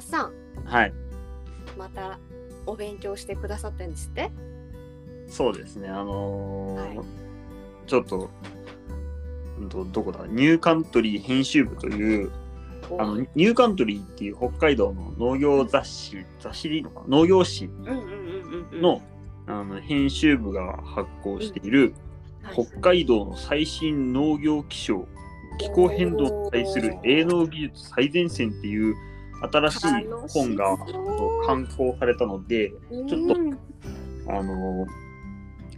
マさんはい。またお勉強してくださってんですって？そうですね。あのーはい。ちょっと、うんとどこだ？ニューカントリー編集部という、あのニューカントリーっていう北海道の農業雑誌、雑誌でいいのかな？農業誌の,、あの編集部が発行している、はい。北海道の最新農業気象、気候変動に対する営農技術最前線っていう新しい本が刊行されたので、ちょっとう。んあの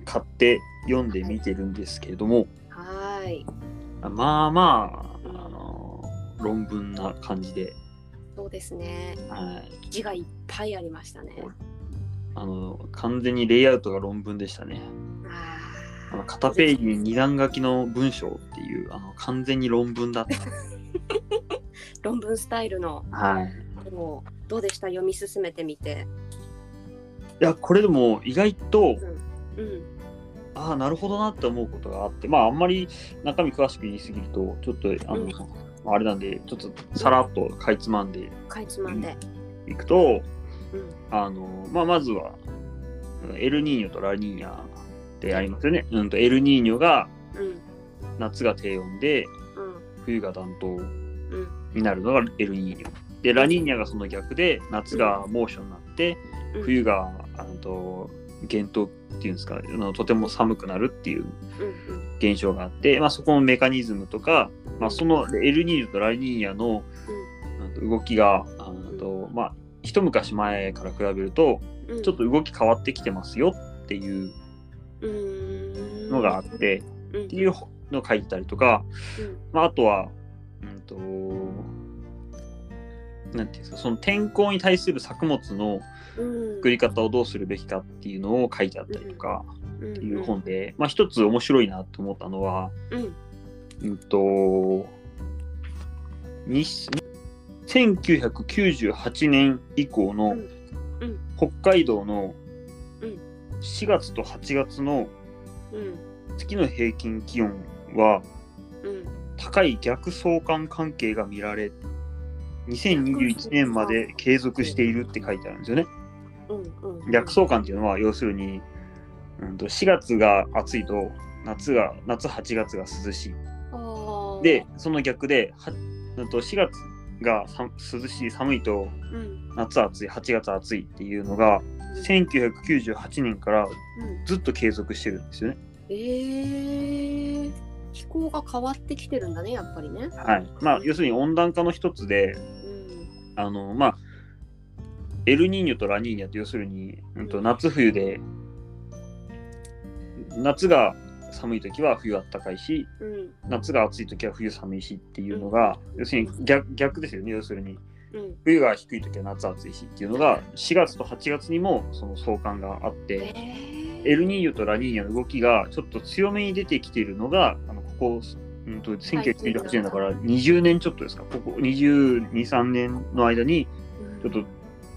買って読んでみてるんですけれども、はーいまあまあ、あの論文な感じで、そうですね。はい、字がいっぱいありましたね。あの完全にレイアウトが論文でしたね。ああの片ページに二段書きの文章っていうあの完全に論文だった。論文スタイルのはい。もうどうでした？読み進めてみて。いやこれでも意外とうん。ああなるほどなって思うことがあってまああんまり中身詳しく言いすぎるとちょっとあの、うん。あれなんでちょっとさらっとかいつまんでかいつまんで。いくと、うん。あのまあ、まずはうんエルニーニョとラニーニャでありますよね。うんとエルニーニョがうん。夏が低温でうん。冬が暖冬。うんになるのがエルニーニョ。でラニーニャがその逆で夏が猛暑になってうん。冬があのと厳冬っていうんですかあのとても寒くなるっていう現象があって、まあ、そこのメカニズムとか、まあ、そのエルニーニョとラニーニャの動きがあのと、まあ、一昔前から比べるとうん。ちょっと動き変わってきてますよっていううん。のがあって、うん。っていうのを書いてたりとか、うん。まあ、あとは、うんと、なんていうんですか、その天候に対する作物のうん。作り方をどうするべきかっていうのを書いてあったりとかうん。っていう本で、まあ一つ面白いなと思ったのは、うん。うんと、に1998年以降の北海道のうん。4月と8月のうん。月の平均気温はうん。高い逆相関関係が見られ2021年まで継続しているって書いてあるんですよね。うんうん逆相関っていうのは要するに、うん、と4月が暑いと夏が夏8月が涼しい。でその逆ではうんと4月がさ涼しい寒いとうん夏暑い8月暑いっていうのが1998年からうんずっと継続してるんですよね。えー、気候が変わってきてるんだねやっぱりね。はい。まあ要するに温暖化の一つでうん。あのまあエルニーニョとラニーニャって要するに、うん、と夏冬で夏が寒い時は冬あったかいしうん。夏が暑い時は冬寒いしっていうのが、要するに逆逆ですよね要するに。うん。冬が低い時は夏暑いしっていうのが4月と8月にもその相関があって、えエルニー。ニョとラニーニャの動きがちょっと強めに出てきているのがあのここ、うん、と1998年だから20年ちょっとですか？ここ22、3年の間にちょっと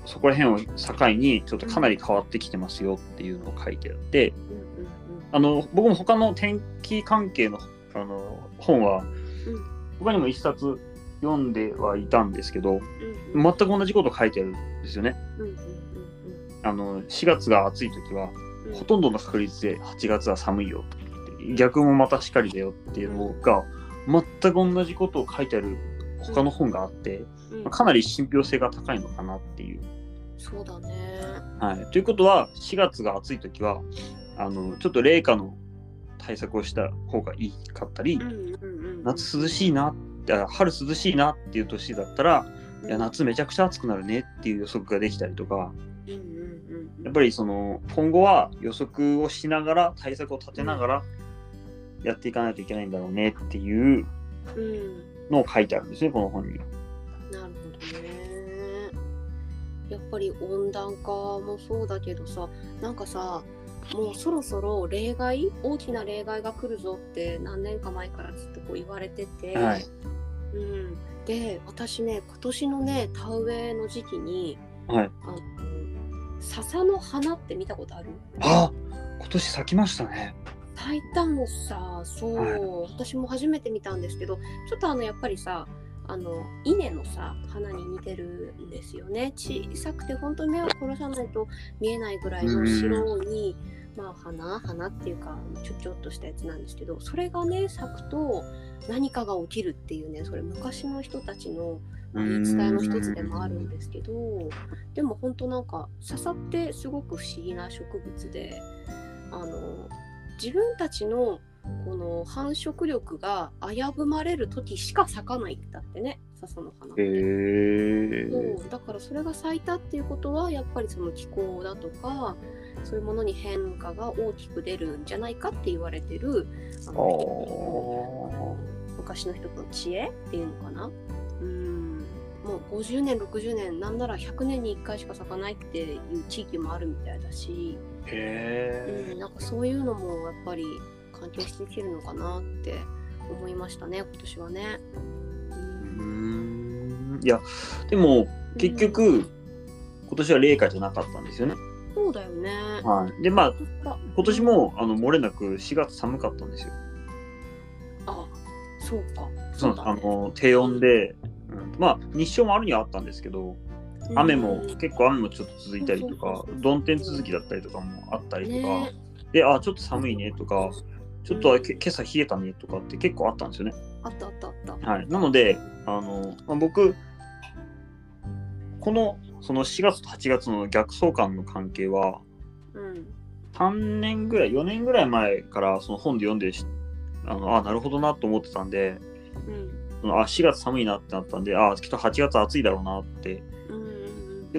そこら辺を境にちょっとかなり変わってきてますよっていうのを書いてあって、あの僕も他の天気関係のあの本はうん。他にも一冊読んではいたんですけどうん全く同じこと書いてあるんですよね。あの4月が暑い時はほとんどの確率で8月は寒いよって逆もまたしかりだよっていうのが全く同じことを書いてある他の本があってうん。まあかなり信憑性が高いのかなっていう。そうだね。はい、ということは4月が暑い時はあのちょっと冷夏の対策をした方がいいかったり、うんうんうん夏涼しいな春涼しいなっていう年だったらいや夏めちゃくちゃ暑くなるねっていう予測ができたりとかうんうんうん。やっぱりその今後は予測をしながら対策を立てながらやっていかないといけないんだろうねっていううんのを書いてあるんですねこの本に。なるほどね。やっぱり温暖化もそうだけどさなんかさもうそろそろ例外大きな例外が来るぞって何年か前からずっとこう言われてて、はいうん、で私ね今年のね田植えの時期にはい、あの笹の花って見たことある？あ今年咲きましたね。咲いたのさそう、はい。私も初めて見たんですけどちょっとあのやっぱりさあの稲のさ花に似てるんですよね。小さくて本当に目を殺さないと見えないぐらいの白い、まあ花花っていうかちょちょっとしたやつなんですけどそれがね咲くと何かが起きるっていうねそれ昔の人たちのまあ言い伝えの一つでもあるんですけどでも本当なんか笹ってすごく不思議な植物であの自分たちのこの繁殖力が危ぶまれる時しか咲かないんだってね笹の花って。へえそうだからそれが咲いたっていうことはやっぱりその気候だとかそういうものに変化が大きく出るんじゃないかって言われてるああのー。昔の人の知恵っていうのかな。うん。もう50年60年なんなら100年に1回しか咲かないっていう地域もあるみたいだし、へうん、なんかそういうのもやっぱり関係してきてるのかなって思いましたね今年はね。うえうん。んいやでも結局、今年は冷夏じゃなかったんですよね。そうだよね。はい、でまあ今年もあの漏れなく4月寒かったんですよ。あそうか。そうだね。あの低温で、うん、まあ日照もあるにはあったんですけど雨もうん結構雨もちょっと続いたりとか曇天続きだったりとかもあったりとか、ねであちょっと寒いねとかちょっとけ今朝冷えたねとかって結構あったんですよね。あったあったあった。はい、なのであの、まあ、僕このその4月と8月の逆相関の関係はうん。3年ぐらい4年ぐらい前からその本で読んでしあのあなるほどなと思ってたんでうん。そのあ4月寒いなってなったんであきっと8月暑いだろうなって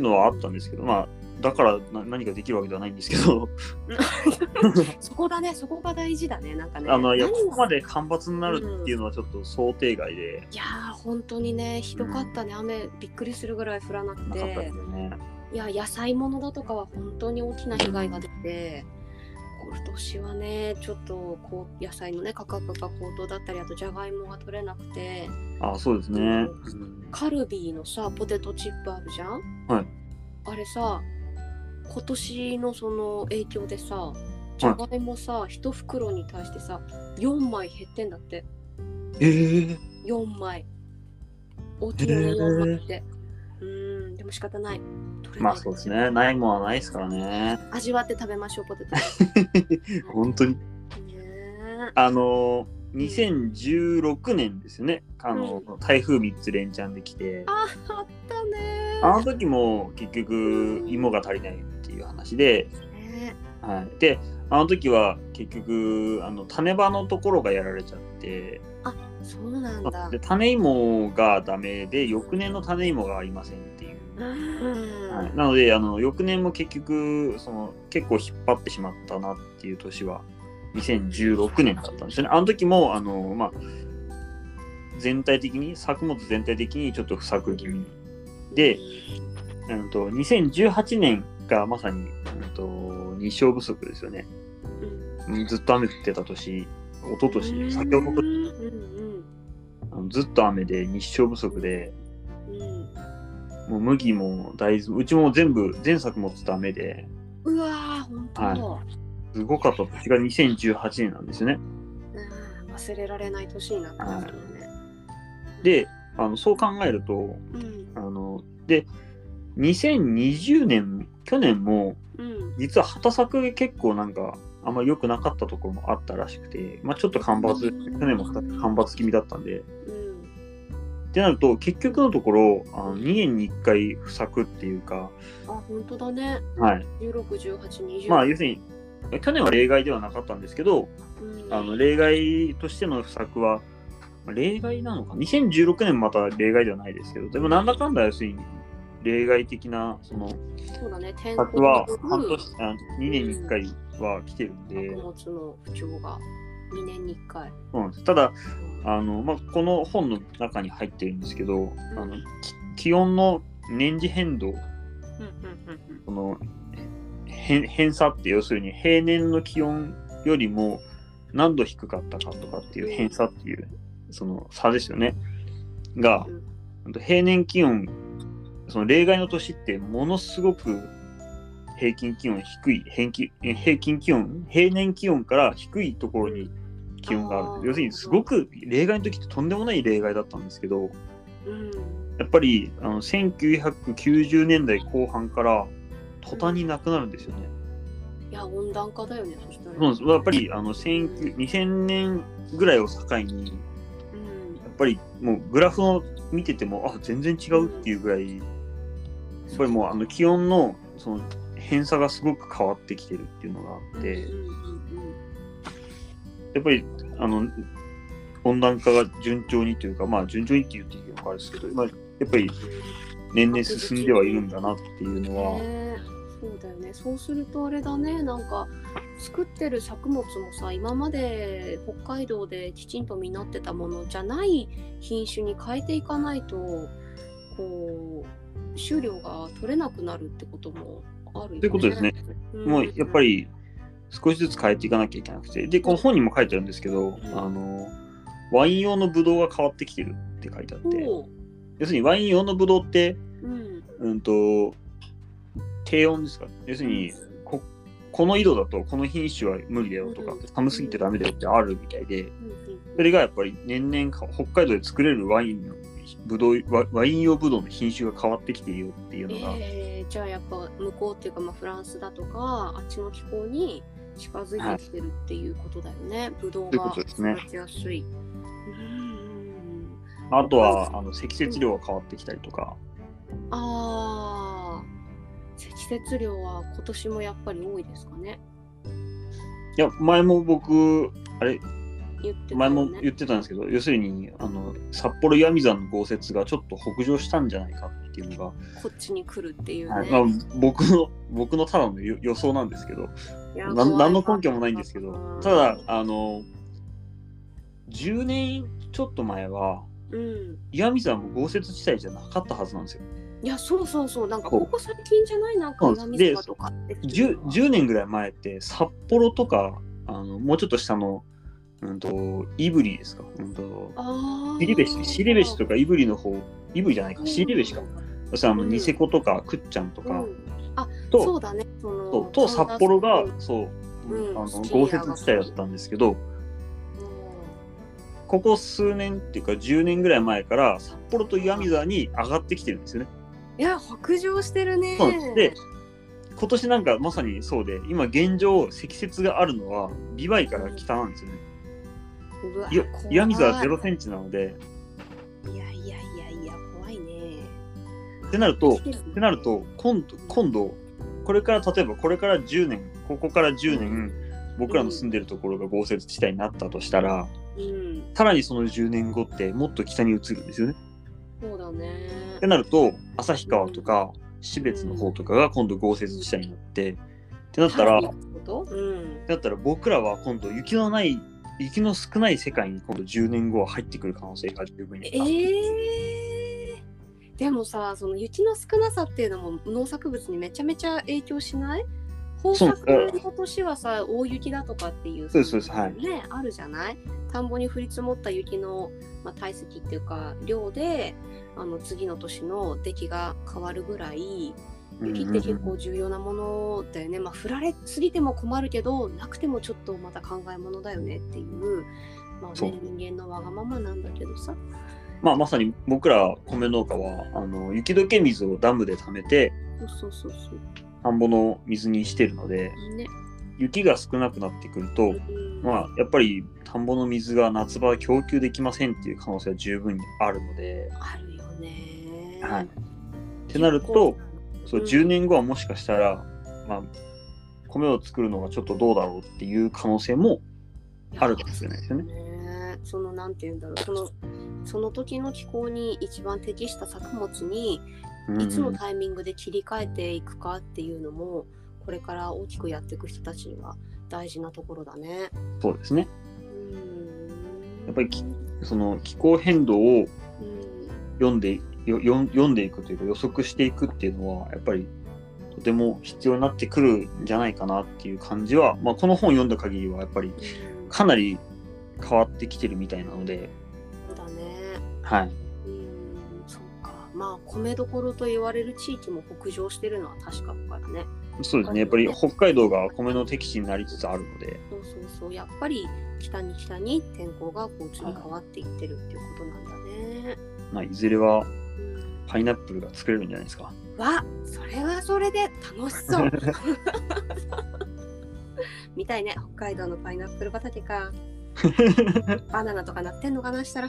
うんうんいうのはあったんですけどまあだからな何かできるわけではないんですけどうん。そこだね、そこが大事だね、なんかね。あのいやここまで干ばつになるっていうのはちょっと想定外でいやー、本当にね、ひどかったね、雨びっくりするぐらい降らなくなかったでてね。いや、野菜物だとかは本当に大きな被害が出て。今年はね、ちょっとこう野菜のね価格が高騰だったり、あとじゃがいもが取れなくて。あそうですね。カルビーのさポテトチップあるじゃん、はい、あれさ今年のその影響でさじゃがいもさ、一袋に対してさ4枚減ってんだって。えー、4枚。大きいよねへー。4枚って。うーん。でも仕方ないまあそうですね。ないものはないですからね。味わって食べましょうポテト。本当に。ねあの2016年ですよね。あの、台風3つ連チャンで来て、ああったね。あの時も結局芋が足りないっていう話で、ねはい、で、あの時は結局あの種場のところがやられちゃって、そうなんだ。で種芋がダメで翌年の種芋がありませんはい、なのであの翌年も結局その結構引っ張ってしまったなっていう年は2016年だったんですよね。あの時もあの、まあ、全体的に作物全体的にちょっと不作気味。で、うん、と2018年がまさに、うん、と日照不足ですよね。ずっと雨降ってた年、一昨年、先ほどうんうんずっと雨で日照不足で、もう麦も大豆、うちも全部、全作物ダメで、うわー、本当。だ、はすごかった。年が2018年なんですよね。うん忘れられない年になったんですけどね。で、あのそう考えると、うん、あの、で、2020年、去年も、うん、実は畑作が結構なんか、あんまり良くなかったところもあったらしくて、まあちょっと干ばつ、うん。去年も干ばつ気味だったんで、うん、ってなると、結局のところ、あの2年に1回不作っていうか、あ、本当だね。はい。16、18、20。まあ、要するに、去年は例外ではなかったんですけど、うん、あの例外としての不作は、まあ例外なのか、2016年また例外ではないですけど、でもなんだかんだ要するに、例外的なそのそうだね、天作は候半年あ2年に1回は来てるんで、作物の不調が2年に1回。そうなんただあの、まあ、この本の中に入ってるんですけど、あのき気温の年次変動、うんうんうんこの変偏差って要するに平年の気温よりも何度低かったかとかっていう偏差っていうその差ですよね。がうん、平年気温、その例外の年ってものすごく平均気温低い、平均平均気温、平年気温から低いところに気温がある。要するにすごく例外の時ってとんでもない例外だったんですけど、うん。やっぱりあの1990年代後半から途端になくなるんですよね。いや温暖化だよねそしたら。そうやっぱりあの19 2000年ぐらいを境にやうん。っぱりもうグラフを見ててもあ全然違うっていうぐらいやっぱりもうあの気温のその偏差がすごく変わってきてるっていうのがあって、やっぱりあの温暖化が順調にというかまあ順調にって言っていいのかあれですけど、まあ、やっぱり年々進んではいるんだなっていうのは、ねそうだよね。そうするとあれだね。なんか作ってる作物もさ今まで北海道できちんと実ってたものじゃない品種に変えていかないとこう収量が取れなくなるってこともあるよね。ということですね。もうやっぱり、り少しずつ変えていかなきゃいけなくて。でこの本にも書いてあるんですけど、あのワイン用のブドウが変わってきてるって書いてあって。要するにワイン用のブドウってうん。うんと低温ですか？要するにここの色だとこの品種は無理だよとかうん。寒すぎてダメだよってあるみたいで。それがやっぱり年々か北海道で作れるワインのブドウワワイン用ブドウの品種が変わってきているよっていうのが、えーじゃあやっぱ向こうっていうか、まあ、フランスだとかあっちの気候に近づいてきてるっていうことだよね、ブドウというがことですね。育ちやすい。うんあとはあの積雪量が変わってきたりとか、ああ積雪量は今年もやっぱり多いですかね。いや前も僕あれ言ってたよ前もね。言ってたんですけど要するにあの札幌岩見沢の豪雪がちょっと北上したんじゃないかっていうのが、こっちに来るっていうね。はいまあ、僕の僕のただの予予想なんですけど何の根拠もないんですけどうんただあの10年ちょっと前はうん、岩見沢も豪雪地帯じゃなかったはずなんですよ。いやそうそうそう。なんかここ最近じゃない？なんか岩見沢とかって。聞く 10, 10年ぐらい前って札幌とかあのもうちょっと下の、うん、と胆振ですか、うん、とあ尻べし尻べしとか胆振の方胆振じゃないか。尻べしか。そしたらあのうん。ニセコとかクッチャンとか。うん、あと,、そうだね。そうと札幌がうんそう、うん。あの豪雪地帯だったんですけどここ数年っていうか10年ぐらい前から札幌と岩見沢に上がってきてるんですよね。いや北上してるね。で今年なんかまさにそうで今現状積雪があるのは美唄から北なんですよね。うわ岩見沢0センチなので。いやいやいやいや怖いね。ってなるとってなると今度今度これから例えばこれから10年ここから10年僕らの住んでるところが豪雪地帯になったとしたらうん。さらにその10年後ってもっと北に移るんですよね。そうだね。ってなると旭川とか標別の方とかが今度豪雪地帯になってってなったらってこと？うん。だったら僕らは今度雪のない雪の少ない世界に今度10年後は入ってくる可能性が十分にある。えー、でもさその雪の少なさっていうのも農作物にめちゃめちゃ影響しない？豊作の年はさ大雪だとかっていうそうですそうですはい。ねあるじゃない？田んぼに降り積もった雪の、まあ、体積っていうか量であの次の年の出来が変わるぐらい雪って結構重要なものだよね、まあ降られすぎても困るけどなくてもちょっとまた考えものだよねっていう、まあね、人間のわがままなんだけどさ。まあ、まさに僕ら米農家はあの雪解け水をダムで貯めてそうそうそうそ田んぼの水にしてるのでうね、雪が少なくなってくると、うん。まあ、やっぱり田んぼの水が夏場は供給できませんっていう可能性は十分にあるので、あるよね。はい、ってなるとそううん10年後はもしかしたら、まあ、米を作るのがちょっとどうだろうっていう可能性もあるかもしれないですよね。ねそのなんて言うんだろうそのその時の気候に一番適した作物にうんいつのタイミングで切り替えていくかっていうのもこれから大きくやっていく人たちには大事なところだね。そうですね。うんやっぱりきその気候変動をうん読んでよ読んでいくというか予測していくっていうのはやっぱりとても必要になってくるんじゃないかなっていう感じは、まあ、この本読んだ限りはやっぱりうんかなり変わってきてるみたいなので、そうだね。はい、うんそうか。まあ米どころと言われる地域も北上してるのは確かだからね。そうですねやっぱり北海道が米の適地になりつつあるので、そうそうそう。やっぱり北に北に天候がこう移り変わっていってるっていうことなんだね。うまあ、いずれはうんパイナップルが作れるんじゃないですか？わそれはそれで楽しそう。見たいね。北海道のパイナップル畑か。バナナとかなってんのかなしたら。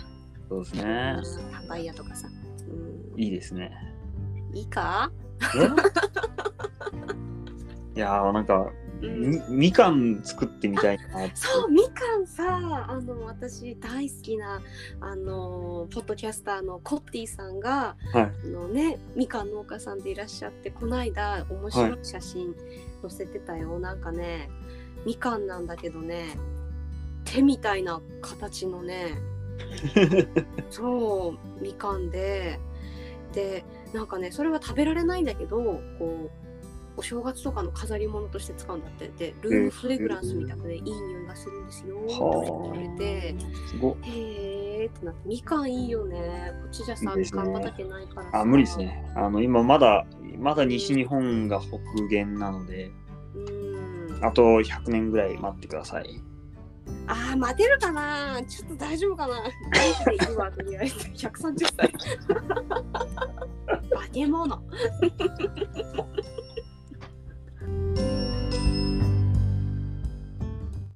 そうですね。パパイヤとかさ、うん、いいですね。いいか？いやーなんか、うんみみかん作ってみたいな。そうみかんさあの私大好きなあのポッドキャスターのコッティさんがはい。あのねみかん農家さんでいらっしゃってこの間面白い写真載せてたよ、なんかねみかんなんだけどね手みたいな形のね そうみかんででなんかねそれは食べられないんだけどこうお正月とかの飾り物として使うんだって。でルームフレグランスみたくでいい匂いがするんですよ。っては言って。くれてへーってなって。みかんいいよね。こっちじゃさみかん畑ないからさ。あ、無理ですね。あの、今まだ、まだ西日本が北限なので、うん。あと100年ぐらい待ってください。あー待てるかな。ちょっと大丈夫かな。元気でいるわとりあえず。130歳。化け物